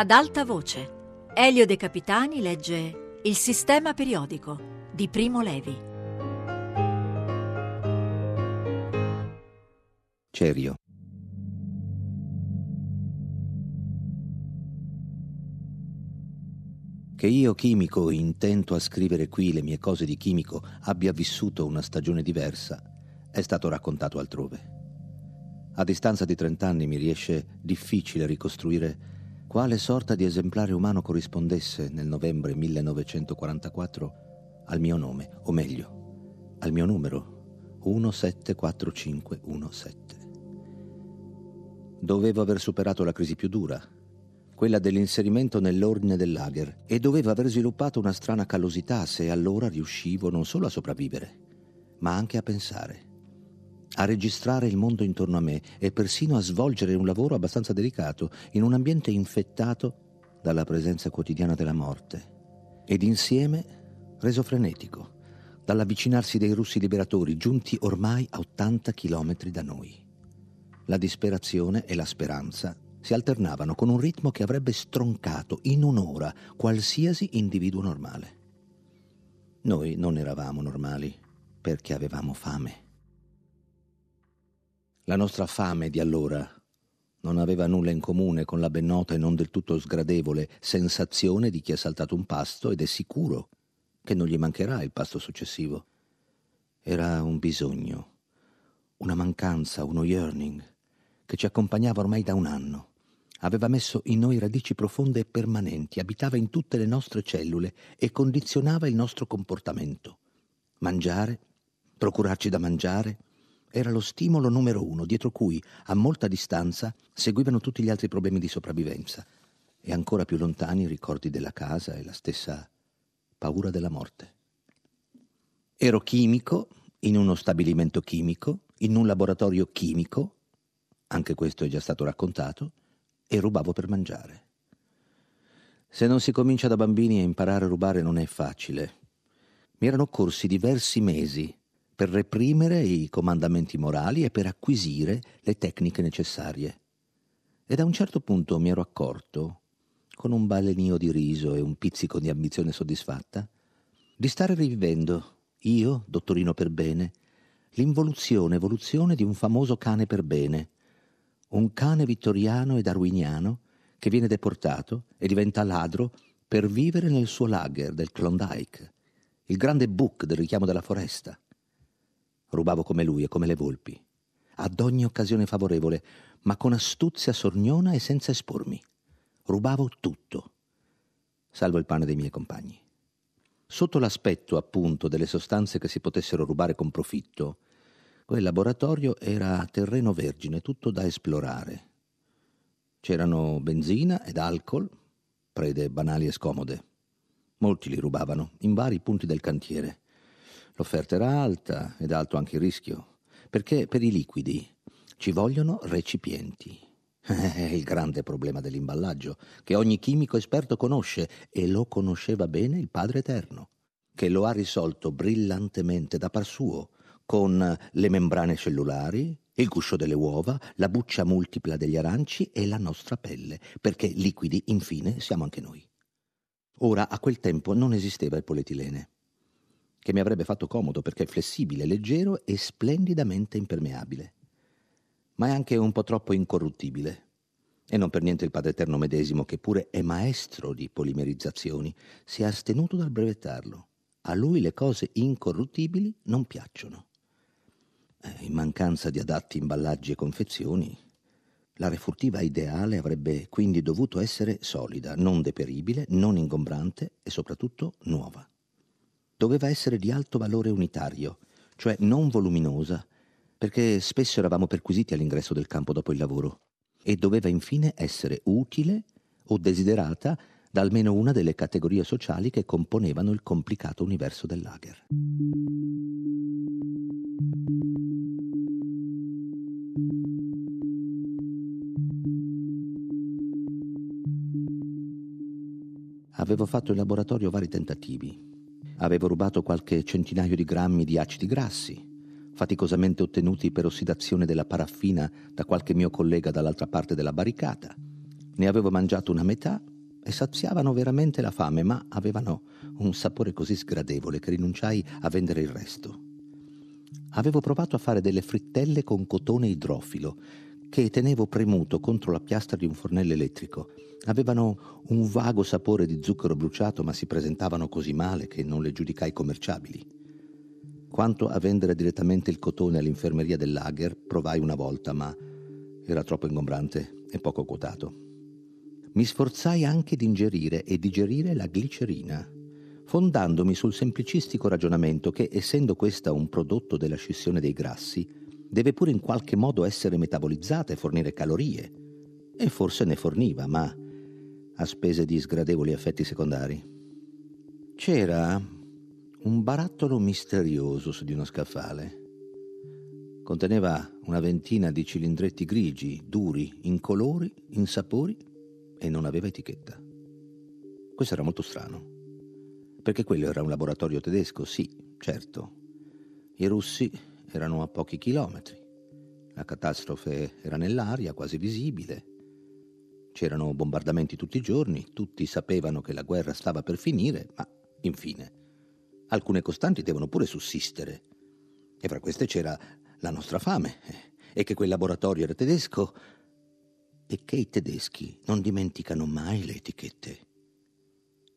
Ad alta voce, Elio De Capitani legge Il sistema periodico di Primo Levi. Cerio. Che io, chimico, intento a scrivere qui le mie cose di chimico, abbia vissuto una stagione diversa, è stato raccontato altrove. A distanza di trent'anni mi riesce difficile ricostruire quale sorta di esemplare umano corrispondesse nel novembre 1944 al mio nome, o meglio, al mio numero 174517. Dovevo aver superato la crisi più dura, quella dell'inserimento nell'ordine del lager, e dovevo aver sviluppato una strana callosità se allora riuscivo non solo a sopravvivere, ma anche a pensare a registrare il mondo intorno a me e persino a svolgere un lavoro abbastanza delicato in un ambiente infettato dalla presenza quotidiana della morte ed insieme reso frenetico dall'avvicinarsi dei russi liberatori giunti ormai a 80 chilometri da noi. La disperazione e la speranza si alternavano con un ritmo che avrebbe stroncato in un'ora qualsiasi individuo normale. Noi non eravamo normali perché avevamo fame. La nostra fame di allora non aveva nulla in comune con la ben nota e non del tutto sgradevole sensazione di chi ha saltato un pasto ed è sicuro che non gli mancherà il pasto successivo. Era un bisogno, una mancanza, uno yearning che ci accompagnava ormai da un anno. Aveva messo in noi radici profonde e permanenti, abitava in tutte le nostre cellule e condizionava il nostro comportamento. Mangiare, procurarci da mangiare, era lo stimolo numero uno, dietro cui, a molta distanza, seguivano tutti gli altri problemi di sopravvivenza e ancora più lontani i ricordi della casa e la stessa paura della morte. Ero chimico in uno stabilimento chimico, in un laboratorio chimico, anche questo è già stato raccontato, e rubavo per mangiare. Se non si comincia da bambini a imparare a rubare non è facile. Mi erano occorsi diversi mesi per reprimere i comandamenti morali e per acquisire le tecniche necessarie. E da un certo punto mi ero accorto, con un balenio di riso e un pizzico di ambizione soddisfatta, di stare rivivendo, io, dottorino per bene, l'involuzione evoluzione di un famoso cane per bene, un cane vittoriano e darwiniano che viene deportato e diventa ladro per vivere nel suo lager del Klondike, il grande book del richiamo della foresta. Rubavo come lui e come le volpi, ad ogni occasione favorevole, ma con astuzia sorniona e senza espormi. Rubavo tutto, salvo il pane dei miei compagni. Sotto l'aspetto, appunto, delle sostanze che si potessero rubare con profitto, quel laboratorio era terreno vergine, tutto da esplorare. C'erano benzina ed alcol, prede banali e scomode. Molti li rubavano, in vari punti del cantiere. L'offerta era alta ed alto anche il rischio, perché per i liquidi ci vogliono recipienti. È il grande problema dell'imballaggio, che ogni chimico esperto conosce e lo conosceva bene il Padre Eterno, che lo ha risolto brillantemente da par suo, con le membrane cellulari, il guscio delle uova, la buccia multipla degli aranci e la nostra pelle, perché liquidi, infine, siamo anche noi. Ora, a quel tempo non esisteva il polietilene che mi avrebbe fatto comodo perché è flessibile, leggero e splendidamente impermeabile. Ma è anche un po' troppo incorruttibile. E non per niente il Padre Eterno medesimo, che pure è maestro di polimerizzazioni, si è astenuto dal brevettarlo. A lui le cose incorruttibili non piacciono. Eh, in mancanza di adatti imballaggi e confezioni, la refurtiva ideale avrebbe quindi dovuto essere solida, non deperibile, non ingombrante e soprattutto nuova doveva essere di alto valore unitario, cioè non voluminosa, perché spesso eravamo perquisiti all'ingresso del campo dopo il lavoro, e doveva infine essere utile o desiderata da almeno una delle categorie sociali che componevano il complicato universo del lager. Avevo fatto in laboratorio vari tentativi, Avevo rubato qualche centinaio di grammi di acidi grassi, faticosamente ottenuti per ossidazione della paraffina da qualche mio collega dall'altra parte della barricata, Ne avevo mangiato una metà e saziavano veramente la fame, ma avevano un sapore così sgradevole che rinunciai a vendere il resto. Avevo provato a fare delle frittelle con cotone idrofilo, che tenevo premuto contro la piastra di un fornello elettrico. Avevano un vago sapore di zucchero bruciato, ma si presentavano così male che non le giudicai commerciabili. Quanto a vendere direttamente il cotone all'infermeria del lager, provai una volta, ma era troppo ingombrante e poco quotato mi sforzai anche di ingerire e digerire la glicerina, fondandomi sul semplicistico ragionamento che, essendo questa un prodotto della scissione dei grassi, deve pure in qualche modo essere metabolizzata e fornire calorie. E forse ne forniva, ma a spese di sgradevoli effetti secondari. C'era un barattolo misterioso su di uno scaffale. Conteneva una ventina di cilindretti grigi, duri, incolori, insapori e non aveva etichetta. Questo era molto strano, perché quello era un laboratorio tedesco, sì, certo. I russi erano a pochi chilometri. La catastrofe era nell'aria, quasi visibile. C'erano bombardamenti tutti i giorni, tutti sapevano che la guerra stava per finire, ma infine, alcune costanti devono pure sussistere. E fra queste c'era la nostra fame, e che quel laboratorio era tedesco e che i tedeschi non dimenticano mai le etichette.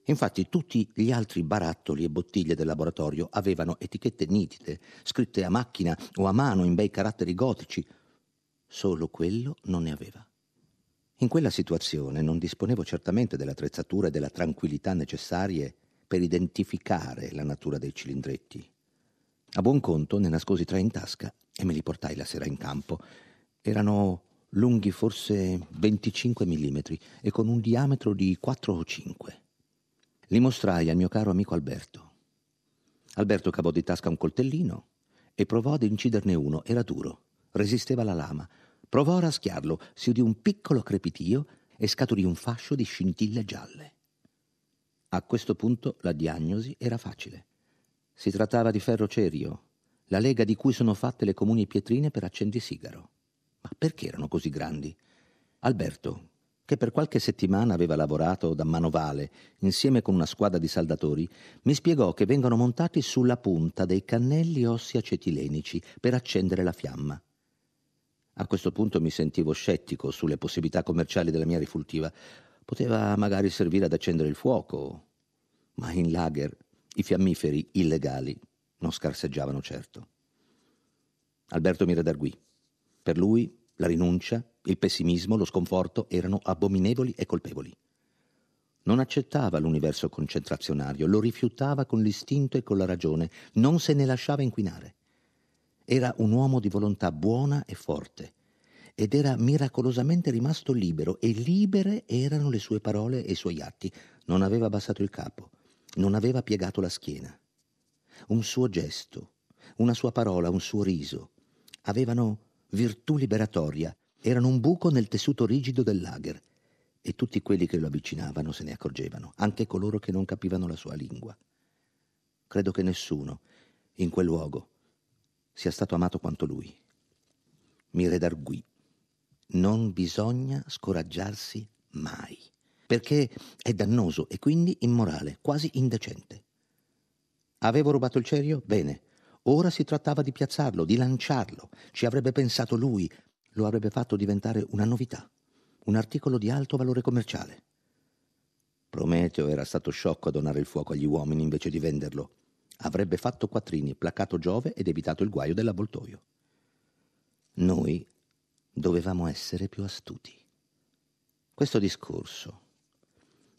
Infatti tutti gli altri barattoli e bottiglie del laboratorio avevano etichette nitide, scritte a macchina o a mano in bei caratteri gotici. Solo quello non ne aveva. In quella situazione non disponevo certamente dell'attrezzatura e della tranquillità necessarie per identificare la natura dei cilindretti. A buon conto ne nascosi tre in tasca e me li portai la sera in campo. Erano lunghi forse 25 mm e con un diametro di 4 o 5. Li mostrai al mio caro amico Alberto. Alberto cavò di tasca un coltellino e provò ad inciderne uno. Era duro, resisteva alla lama. Provò a raschiarlo, si udì un piccolo crepitio e scaturì un fascio di scintille gialle. A questo punto la diagnosi era facile. Si trattava di ferro cerio, la lega di cui sono fatte le comuni pietrine per accendisigaro. Ma perché erano così grandi? Alberto, che per qualche settimana aveva lavorato da manovale insieme con una squadra di saldatori, mi spiegò che vengono montati sulla punta dei cannelli ossi acetilenici per accendere la fiamma. A questo punto mi sentivo scettico sulle possibilità commerciali della mia rifultiva. Poteva magari servire ad accendere il fuoco, ma in lager i fiammiferi illegali non scarseggiavano certo. Alberto mi redarguì. Per lui la rinuncia, il pessimismo, lo sconforto erano abominevoli e colpevoli. Non accettava l'universo concentrazionario, lo rifiutava con l'istinto e con la ragione, non se ne lasciava inquinare. Era un uomo di volontà buona e forte ed era miracolosamente rimasto libero e libere erano le sue parole e i suoi atti. Non aveva abbassato il capo, non aveva piegato la schiena. Un suo gesto, una sua parola, un suo riso avevano virtù liberatoria, erano un buco nel tessuto rigido del lager e tutti quelli che lo avvicinavano se ne accorgevano, anche coloro che non capivano la sua lingua. Credo che nessuno, in quel luogo, sia stato amato quanto lui. Mi redarguì. Non bisogna scoraggiarsi mai, perché è dannoso e quindi immorale, quasi indecente. Avevo rubato il cerio? Bene, Ora si trattava di piazzarlo, di lanciarlo. Ci avrebbe pensato lui. Lo avrebbe fatto diventare una novità, un articolo di alto valore commerciale. Prometeo era stato sciocco a donare il fuoco agli uomini invece di venderlo. Avrebbe fatto quattrini, placato Giove ed evitato il guaio dell'avvoltoio. Noi dovevamo essere più astuti. Questo discorso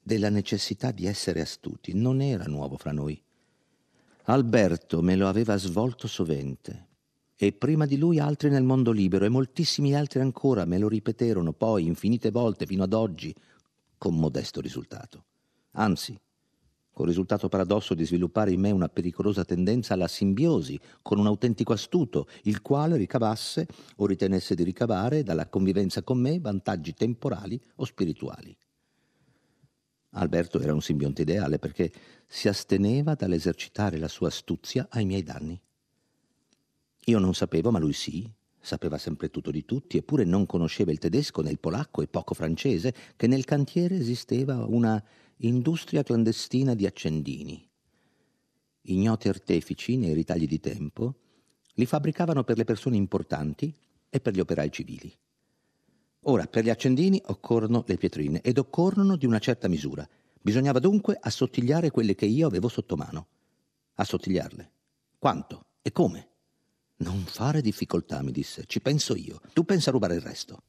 della necessità di essere astuti non era nuovo fra noi. Alberto me lo aveva svolto sovente e prima di lui altri nel mondo libero e moltissimi altri ancora me lo ripeterono poi infinite volte fino ad oggi con modesto risultato. Anzi, col risultato paradosso di sviluppare in me una pericolosa tendenza alla simbiosi con un autentico astuto, il quale ricavasse o ritenesse di ricavare dalla convivenza con me vantaggi temporali o spirituali. Alberto era un simbionte ideale perché si asteneva dall'esercitare la sua astuzia ai miei danni. Io non sapevo, ma lui sì, Sapeva sempre tutto di tutti, eppure non conosceva il tedesco né il polacco e poco francese, che nel cantiere esisteva una industria clandestina di accendini. Ignoti artefici, nei ritagli di tempo, li fabbricavano per le persone importanti e per gli operai civili. Ora, per gli accendini occorrono le pietrine ed occorrono di una certa misura. Bisognava dunque assottigliare quelle che io avevo sotto mano. Assottigliarle. Quanto e come? Non fare difficoltà, mi disse, ci penso io. Tu pensa a rubare il resto.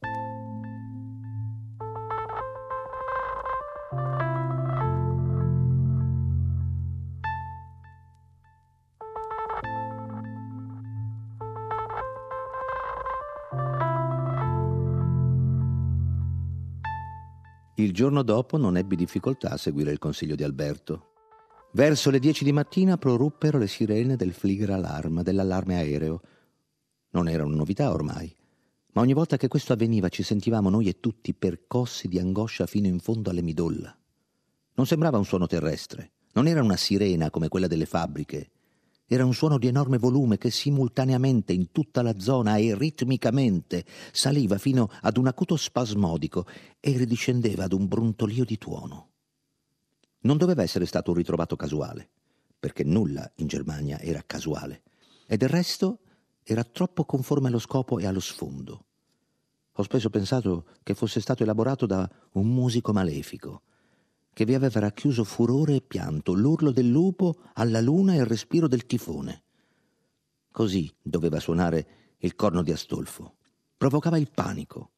Il giorno dopo non ebbi difficoltà a seguire il consiglio di Alberto. Verso le dieci di mattina proruppero le sirene del Flieger Alarm, dell'allarme aereo. Non era una novità ormai, ma ogni volta che questo avveniva ci sentivamo noi e tutti percossi di angoscia fino in fondo alle midolla. Non sembrava un suono terrestre, non era una sirena come quella delle fabbriche, era un suono di enorme volume che simultaneamente in tutta la zona e ritmicamente saliva fino ad un acuto spasmodico e ridiscendeva ad un brontolio di tuono non doveva essere stato un ritrovato casuale, perché nulla in Germania era casuale, e del resto era troppo conforme allo scopo e allo sfondo. Ho spesso pensato che fosse stato elaborato da un musico malefico, che vi aveva racchiuso furore e pianto, l'urlo del lupo alla luna e il respiro del tifone. Così doveva suonare il corno di Astolfo. Provocava il panico,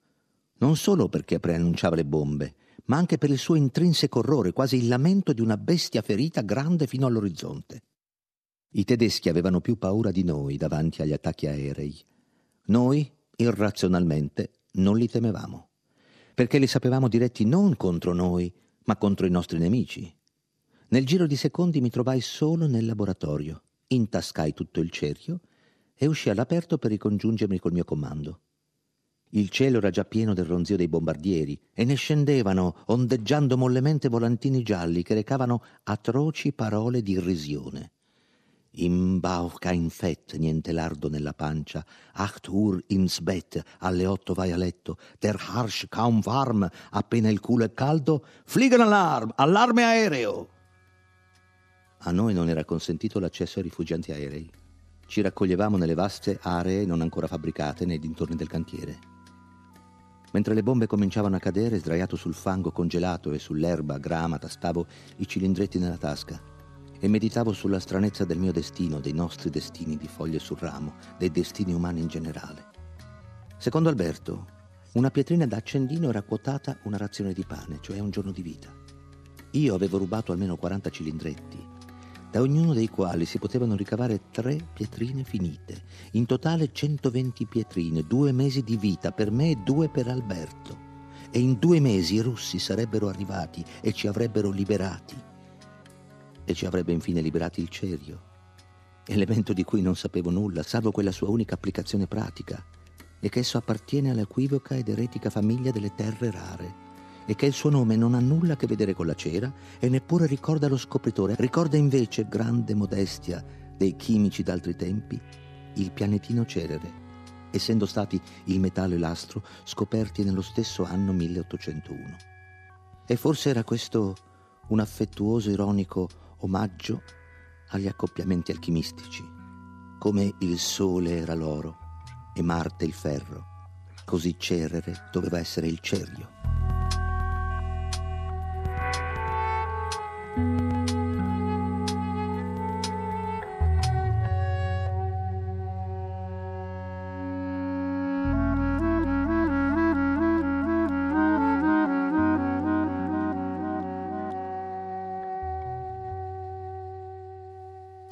non solo perché preannunciava le bombe, ma anche per il suo intrinseco orrore, quasi il lamento di una bestia ferita grande fino all'orizzonte. I tedeschi avevano più paura di noi davanti agli attacchi aerei. Noi, irrazionalmente, non li temevamo, perché li sapevamo diretti non contro noi, ma contro i nostri nemici. Nel giro di secondi mi trovai solo nel laboratorio, intascai tutto il cerchio e uscì all'aperto per ricongiungermi col mio comando. Il cielo era già pieno del ronzio dei bombardieri e ne scendevano, ondeggiando mollemente, volantini gialli che recavano atroci parole di irrisione. Im Bauch kein Fett, niente lardo nella pancia. Acht Uhr ins Bett, alle otto vai a letto. Der Harsch kaum warm, appena il culo è caldo. Fliegenalarm, allarme aereo! A noi non era consentito l'accesso ai rifugiati aerei. Ci raccoglievamo nelle vaste aree non ancora fabbricate nei dintorni del cantiere. Mentre le bombe cominciavano a cadere, sdraiato sul fango congelato e sull'erba grama, tastavo i cilindretti nella tasca e meditavo sulla stranezza del mio destino, dei nostri destini di foglie sul ramo, dei destini umani in generale. Secondo Alberto, una pietrina da accendino era quotata una razione di pane, cioè un giorno di vita. Io avevo rubato almeno 40 cilindretti da ognuno dei quali si potevano ricavare tre pietrine finite. In totale 120 pietrine, due mesi di vita per me e due per Alberto. E in due mesi i russi sarebbero arrivati e ci avrebbero liberati. E ci avrebbe infine liberati il cerio, elemento di cui non sapevo nulla, salvo quella sua unica applicazione pratica, e che esso appartiene all'equivoca ed eretica famiglia delle terre rare e che il suo nome non ha nulla a che vedere con la cera e neppure ricorda lo scopritore, ricorda invece, grande modestia dei chimici d'altri tempi, il pianetino Cerere, essendo stati il metallo e l'astro scoperti nello stesso anno 1801. E forse era questo un affettuoso ironico omaggio agli accoppiamenti alchimistici, come il sole era l'oro e Marte il ferro, così Cerere doveva essere il cerio.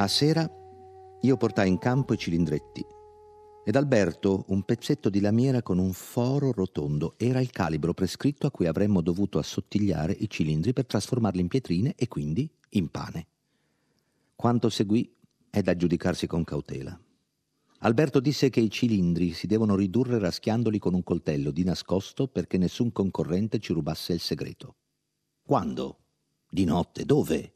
A sera io portai in campo i cilindretti ed Alberto un pezzetto di lamiera con un foro rotondo. Era il calibro prescritto a cui avremmo dovuto assottigliare i cilindri per trasformarli in pietrine e quindi in pane. Quanto seguì è da giudicarsi con cautela. Alberto disse che i cilindri si devono ridurre raschiandoli con un coltello di nascosto perché nessun concorrente ci rubasse il segreto. Quando? Di notte? Dove?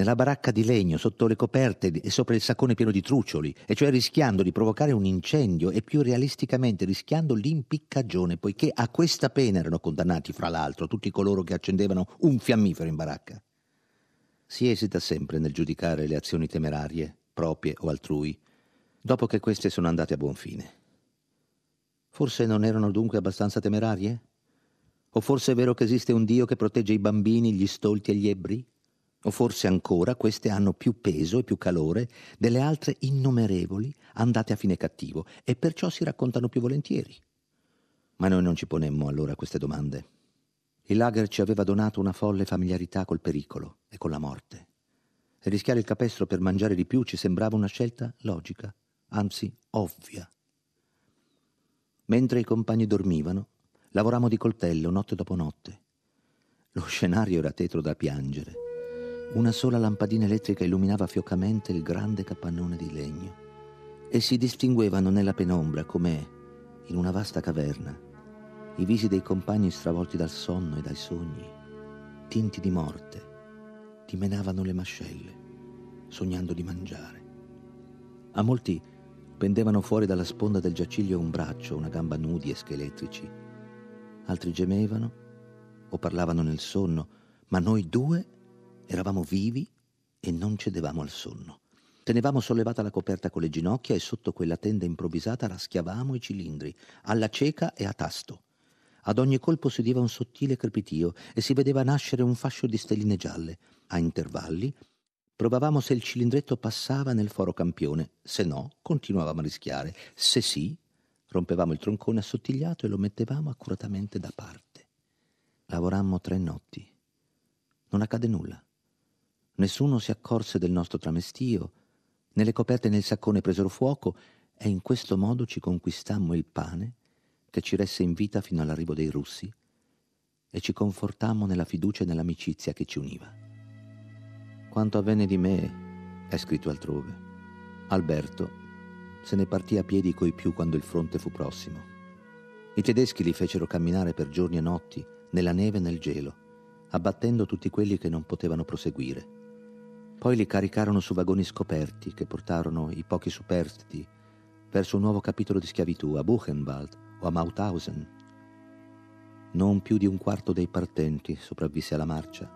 Nella baracca di legno, sotto le coperte e sopra il saccone pieno di trucioli, e cioè rischiando di provocare un incendio e più realisticamente rischiando l'impiccagione, poiché a questa pena erano condannati, fra l'altro, tutti coloro che accendevano un fiammifero in baracca. Si esita sempre nel giudicare le azioni temerarie, proprie o altrui, dopo che queste sono andate a buon fine. Forse non erano dunque abbastanza temerarie? O forse è vero che esiste un Dio che protegge i bambini, gli stolti e gli ebbri? O forse ancora queste hanno più peso e più calore delle altre innumerevoli andate a fine cattivo e perciò si raccontano più volentieri. Ma noi non ci ponemmo allora queste domande. Il lager ci aveva donato una folle familiarità col pericolo e con la morte. E rischiare il capestro per mangiare di più ci sembrava una scelta logica, anzi ovvia. Mentre i compagni dormivano, lavorammo di coltello notte dopo notte. Lo scenario era tetro da piangere. Una sola lampadina elettrica illuminava fiocamente il grande capannone di legno e si distinguevano nella penombra come in una vasta caverna i visi dei compagni stravolti dal sonno e dai sogni, tinti di morte, dimenavano le mascelle, sognando di mangiare. A molti pendevano fuori dalla sponda del giaciglio un braccio, una gamba nudi e scheletrici. Altri gemevano o parlavano nel sonno, ma noi due Eravamo vivi e non cedevamo al sonno. Tenevamo sollevata la coperta con le ginocchia e sotto quella tenda improvvisata raschiavamo i cilindri, alla cieca e a tasto. Ad ogni colpo si udiva un sottile crepitio e si vedeva nascere un fascio di stelline gialle. A intervalli provavamo se il cilindretto passava nel foro campione, se no continuavamo a rischiare, se sì rompevamo il troncone assottigliato e lo mettevamo accuratamente da parte. Lavorammo tre notti. Non accade nulla. Nessuno si accorse del nostro tramestio, né le coperte nel saccone presero fuoco e in questo modo ci conquistammo il pane che ci resse in vita fino all'arrivo dei russi e ci confortammo nella fiducia e nell'amicizia che ci univa. Quanto avvenne di me è scritto altrove. Alberto se ne partì a piedi coi più quando il fronte fu prossimo. I tedeschi li fecero camminare per giorni e notti, nella neve e nel gelo, abbattendo tutti quelli che non potevano proseguire. Poi li caricarono su vagoni scoperti che portarono i pochi superstiti verso un nuovo capitolo di schiavitù a Buchenwald o a Mauthausen. Non più di un quarto dei partenti sopravvisse alla marcia.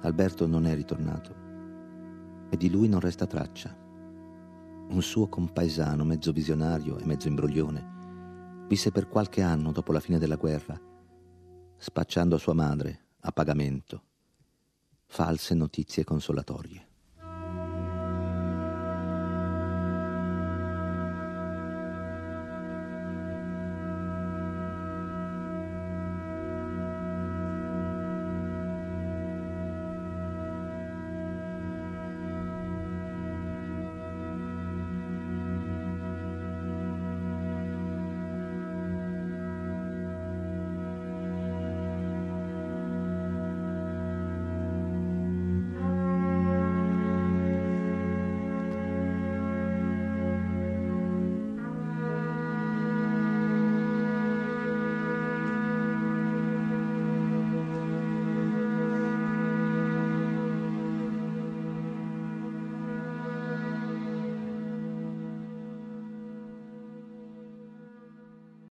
Alberto non è ritornato e di lui non resta traccia. Un suo compaesano, mezzo visionario e mezzo imbroglione, visse per qualche anno dopo la fine della guerra, spacciando a sua madre a pagamento false notizie consolatorie.